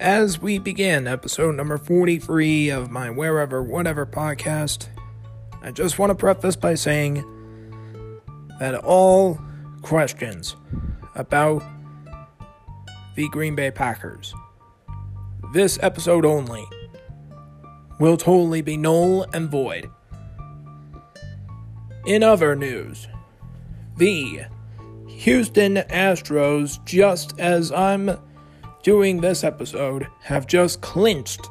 As we begin episode number 43 of my Wherever Whatever podcast, I just want to preface by saying that all questions about the Green Bay Packers, this episode only, will totally be null and void. In other news, the Houston Astros, just as I'm doing this episode, have just clinched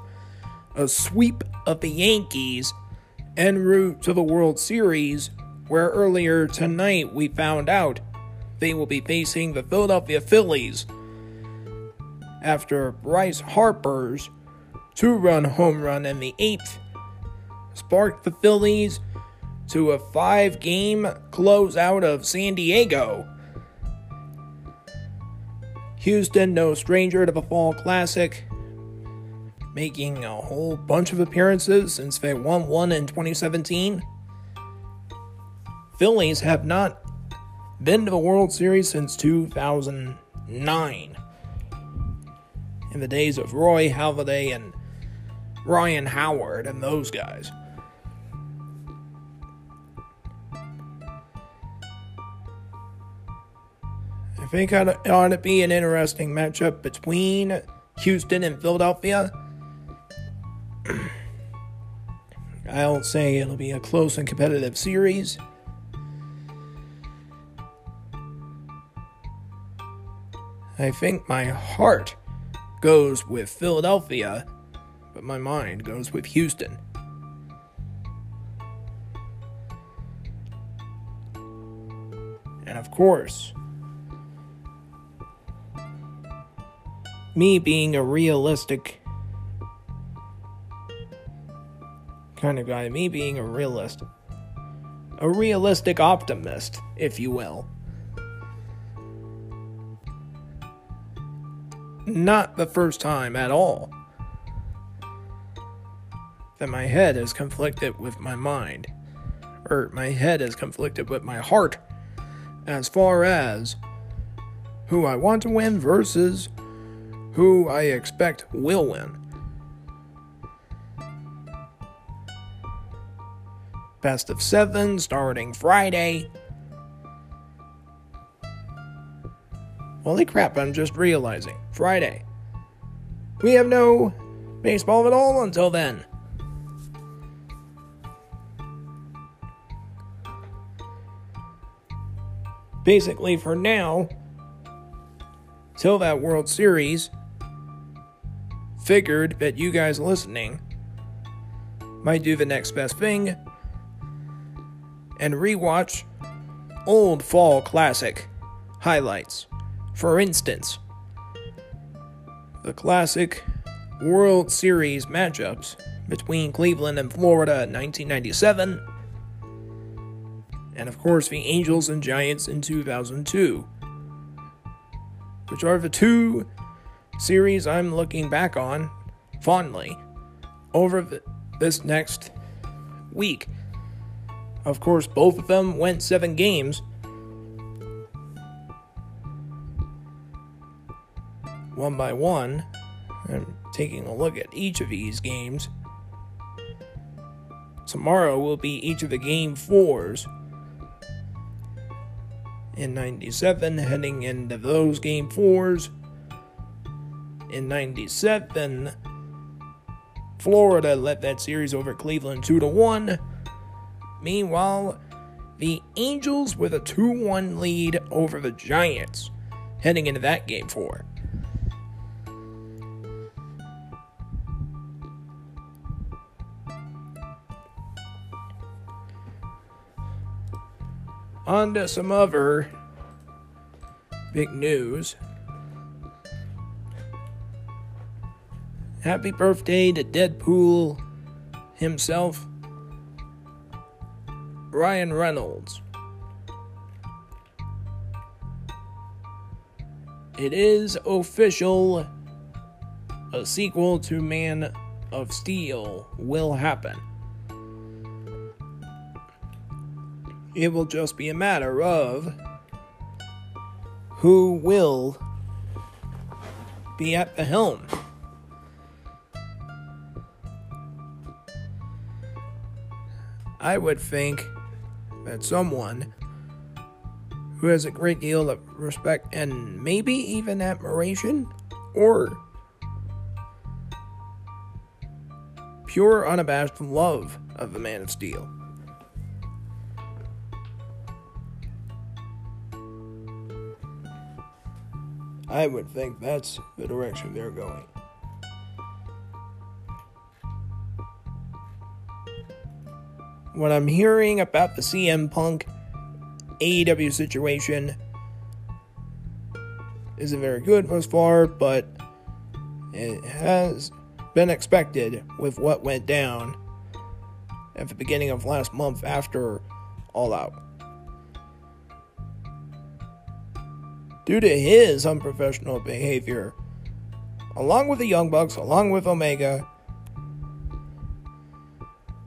a sweep of the Yankees en route to the World Series, where earlier tonight we found out they will be facing the Philadelphia Phillies after Bryce Harper's two run home run in the eighth sparked the Phillies to a five game closeout of San Diego. Houston, no stranger to the Fall Classic, making a whole bunch of appearances since they won one in 2017. Phillies have not been to the World Series since 2009. In the days of Roy Halladay and Ryan Howard and those guys. Think it ought to be an interesting matchup between Houston and Philadelphia. I'll say it'll be a close and competitive series. I think my heart goes with Philadelphia, but my mind goes with Houston. And of course, me being a realistic kind of guy, me being a realist, a realistic optimist, if you will. Not the first time at all that my head is conflicted with my mind, or my head is conflicted with my heart as far as who I want to win versus who I expect will win. Best of seven starting Friday. Holy crap, I'm just realizing. Friday. We have no baseball at all until then. Basically, for now, till that World Series, figured that you guys listening might do the next best thing and rewatch old fall classic highlights. For instance, the classic World Series matchups between Cleveland and Florida in 1997, and of course the Angels and Giants in 2002, which are the two series I'm looking back on fondly over this next week. Of course, both of them went seven games. One by one, and taking a look at each of these games. Tomorrow will be each of the game fours. In 97, heading into those game fours. In 97, Florida led that series over Cleveland 2 to 1. Meanwhile, the Angels with a 2 1 lead over the Giants heading into that game four. On to some other big news. Happy birthday to Deadpool himself, Ryan Reynolds. It is official. A sequel to Man of Steel will happen. It will just be a matter of who will be at the helm I would think that someone who has a great deal of respect and maybe even admiration or pure unabashed love of the Man of Steel. I would think that's the direction they're going. What I'm hearing about the CM Punk AEW situation isn't very good thus far, but it has been expected with what went down at the beginning of last month after All Out. Due to his unprofessional behavior, along with the Young Bucks, along with Omega,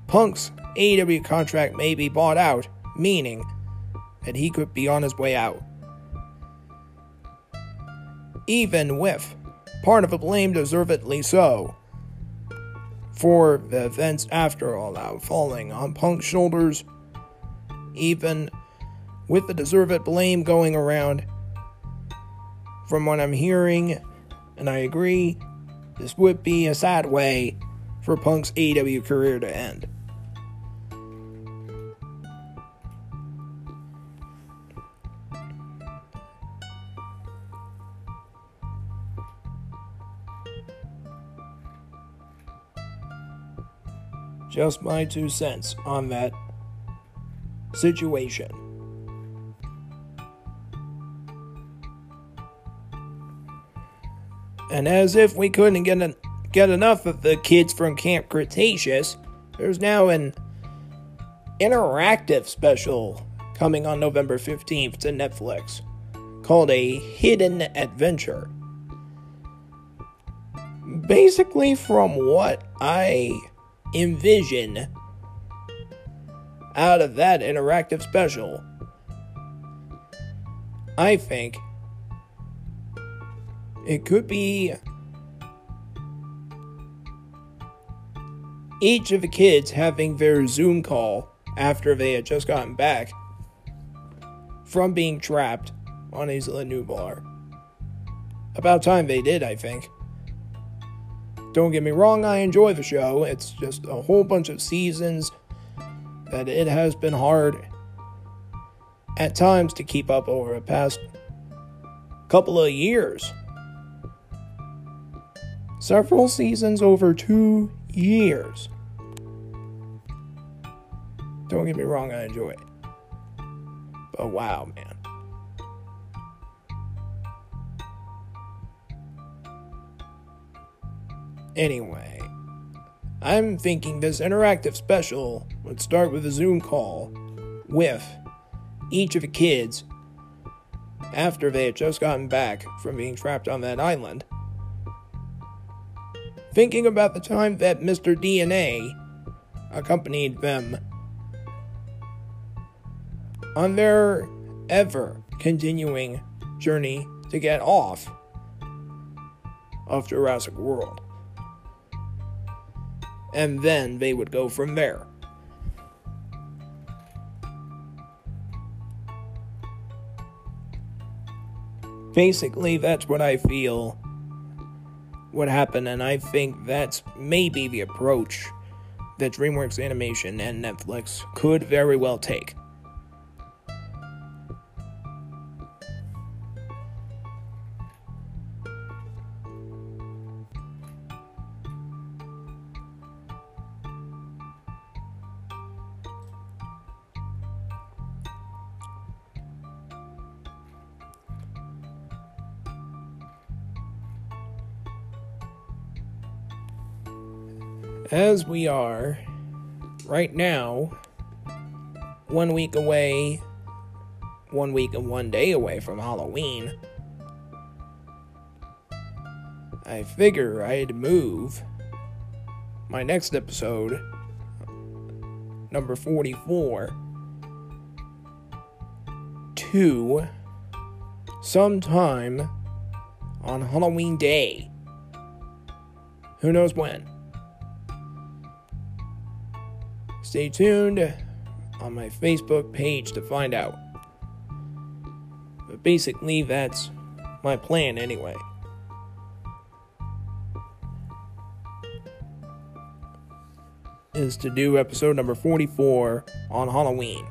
Punk's AEW contract may be bought out, meaning that he could be on his way out. Even with part of the blame deservedly so for the events after All Out falling on Punk's shoulders, even with the deserved blame going around. From what I'm hearing, and I agree, this would be a sad way for Punk's AEW career to end. Just my two cents on that situation. And as if we couldn't get, an, get enough of the kids from Camp Cretaceous, there's now an interactive special coming on November 15th to Netflix called A Hidden Adventure. Basically, from what I envision out of that interactive special, I think it could be each of the kids having their Zoom call after they had just gotten back from being trapped on Isla Nublar. About time they did, I think. Don't get me wrong, I enjoy the show. It's just a whole bunch of seasons that it has been hard at times to keep up over the past couple of years. Several seasons over two years. Don't get me wrong, I enjoy it. But wow, man. Anyway, I'm thinking this interactive special would start with a Zoom call with each of the kids after they had just gotten back from being trapped on that island. Thinking about the time that Mr. DNA accompanied them on their ever continuing journey to get off of Jurassic World and then they would go from there. Basically, that's what I feel would happen, and I think that's maybe the approach that DreamWorks Animation and Netflix could very well take. As we are right now, one week away, one week and one day away from Halloween, I figure I'd move my next episode, number 44, to sometime on Halloween Day. Who knows when? Stay tuned on my Facebook page to find out. But basically, that's my plan anyway. Is to do episode number 44 on Halloween.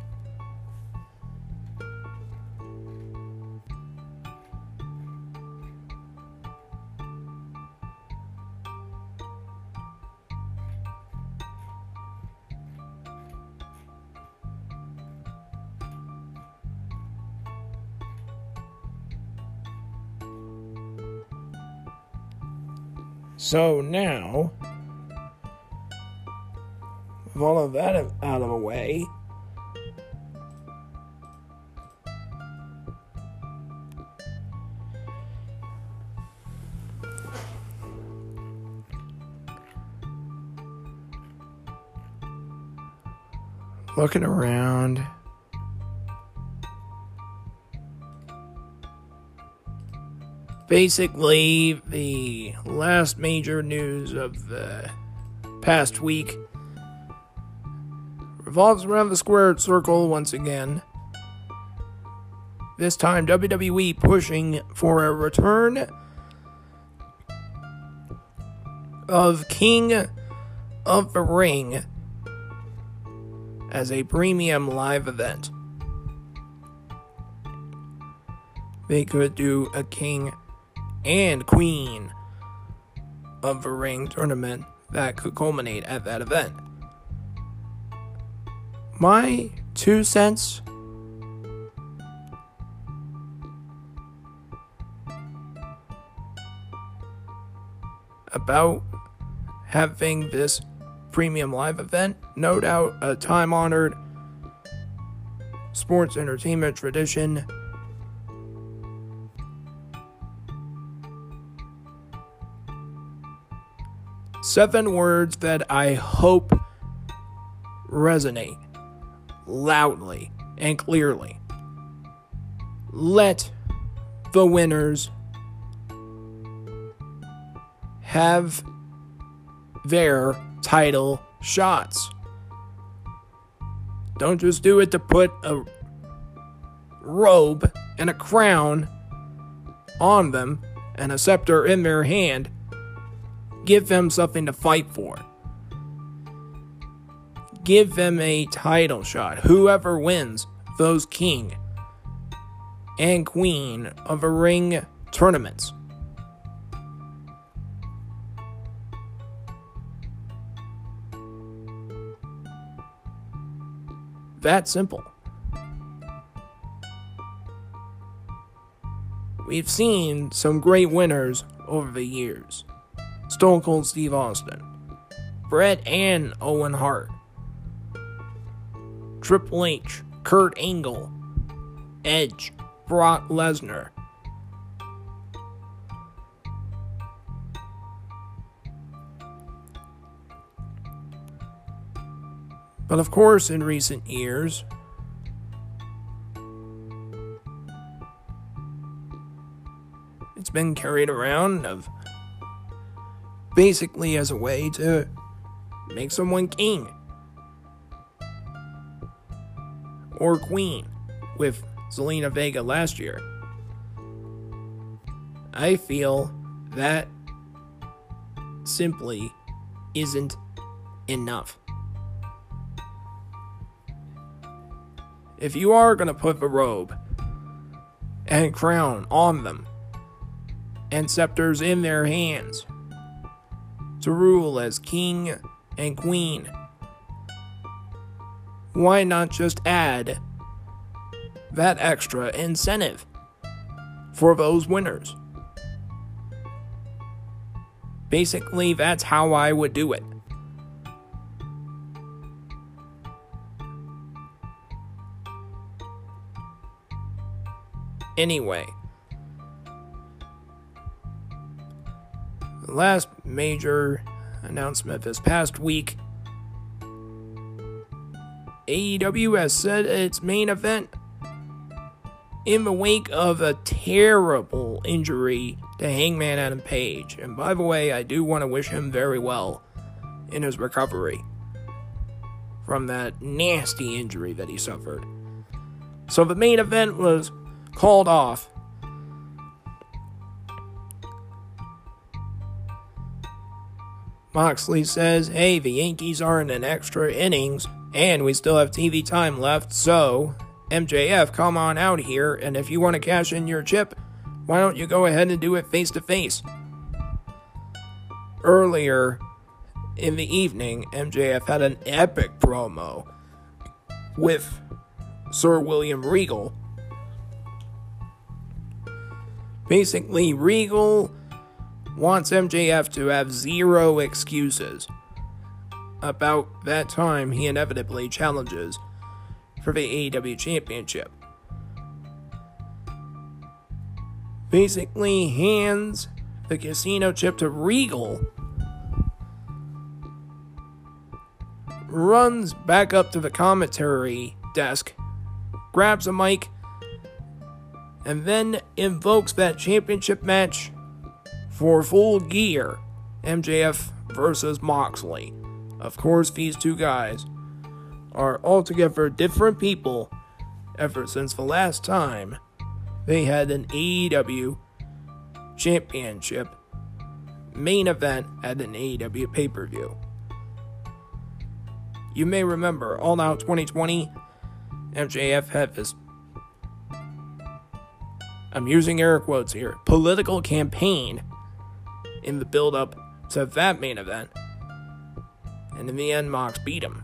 So now, with all of that out of the way, looking around. Basically the last major news of the past week revolves around the squared circle once again. This time, WWE pushing for a return of King of the Ring as a premium live event. They could do a King and queen of the ring tournament that could culminate at that event. My two cents about having this premium live event, no doubt a time honored sports entertainment tradition Seven words that I hope resonate loudly and clearly. Let the winners have their title shots. Don't just do it to put a robe and a crown on them and a scepter in their hand Give them something to fight for. Give them a title shot. Whoever wins, those king and queen of a ring tournaments. That simple. We've seen some great winners over the years. Stone Cold Steve Austin, Bret and Owen Hart, Triple H, Kurt Angle, Edge, Brock Lesnar. But of course, in recent years, it's been carried around of basically as a way to make someone king or queen with Zelina Vega last year. I feel that simply isn't enough. If you are going to put the robe and crown on them and scepters in their hands, to rule as king and queen. Why not just add that extra incentive for those winners? Basically, that's how I would do it. Anyway, last major announcement this past week AEW has said its main event in the wake of a terrible injury to Hangman Adam Page. And by the way, I do want to wish him very well in his recovery from that nasty injury that he suffered. So the main event was called off. Moxley says, hey, the Yankees are in an extra innings, and we still have TV time left, so MJF, come on out here, and if you want to cash in your chip, why don't you go ahead and do it face to face? Earlier in the evening, MJF had an epic promo with Sir William Regal. Basically, Regal wants MJF to have zero excuses about that time he inevitably challenges for the AEW Championship. Basically, hands the casino chip to Regal, runs back up to the commentary desk, grabs a mic, and then invokes that championship match for full gear MJF versus Moxley. Of course, these two guys are altogether different people ever since the last time they had an AEW championship main event at an AEW pay per view. You may remember All Out 2020, MJF had this, I'm using air quotes here, political campaign in the build up to that main event. And in the end, Mox beat him.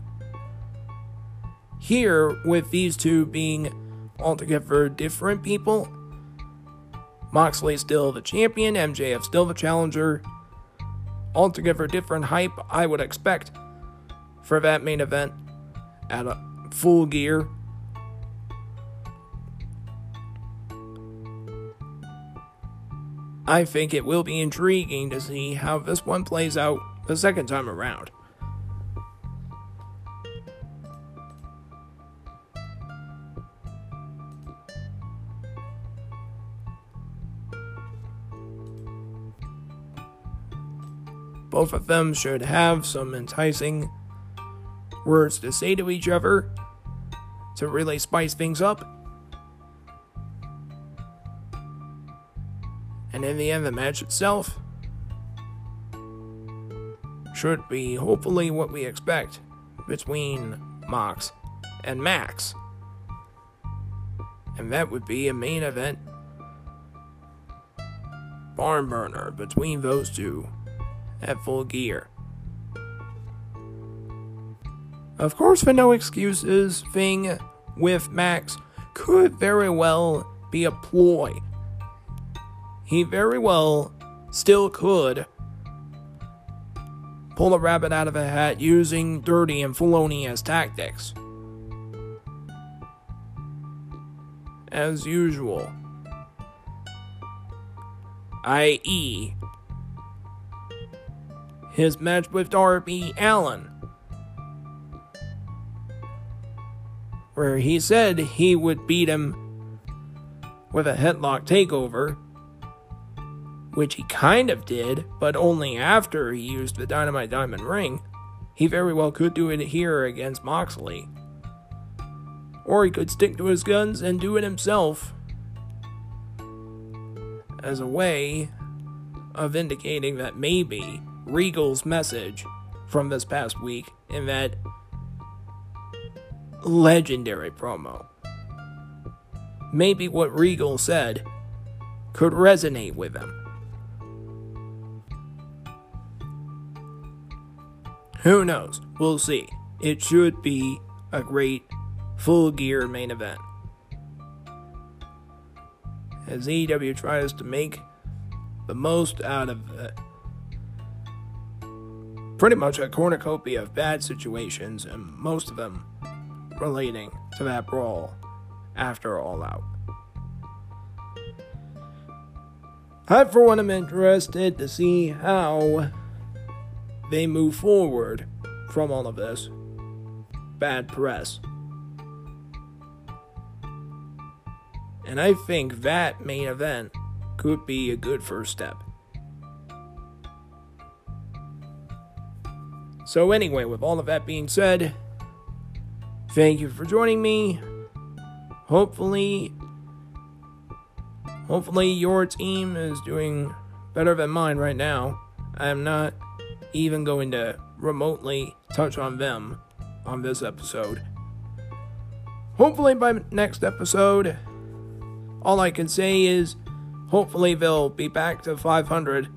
Here, with these two being altogether different people, Moxley still the champion, MJF still the challenger. Altogether different hype, I would expect, for that main event at a full gear. I think it will be intriguing to see how this one plays out the second time around. Both of them should have some enticing words to say to each other to really spice things up. In the end, the match itself should be hopefully what we expect between Mox and Max. And that would be a main event barn burner between those two at full gear. Of course, the no excuses thing with Max could very well be a ploy. He very well still could pull a rabbit out of a hat using dirty and felonious tactics. As usual. I.e., his match with Darby Allin, where he said he would beat him with a headlock takeover, which he kind of did, but only after he used the Dynamite Diamond Ring. He very well could do it here against Moxley. Or he could stick to his guns and do it himself as a way of indicating that maybe Regal's message from this past week in that legendary promo. Maybe what Regal said could resonate with him. Who knows? We'll see. It should be a great full gear main event. As AEW tries to make the most out of it pretty much a cornucopia of bad situations, and most of them relating to that brawl after All Out. I, for one, am interested to see how they move forward from all of this bad press. And I think that main event could be a good first step. So, anyway, with all of that being said, Thank you for joining me. Hopefully, hopefully your team is doing better than mine right now. I am not even going to remotely touch on them on this episode. Hopefully, by next episode, all I can say is hopefully they'll be back to 500,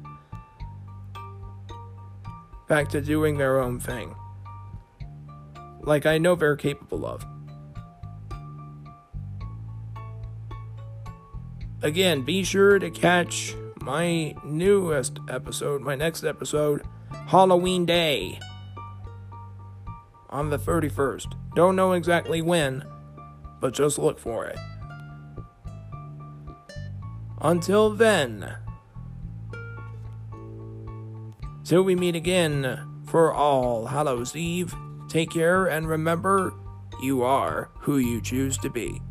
back to doing their own thing. Like I know they're capable of. Again, be sure to catch my newest episode, my next episode, Halloween Day on the 31st. Don't know exactly when, but just look for it. Until then, till we meet again for All Hallows Eve, take care and remember you are who you choose to be.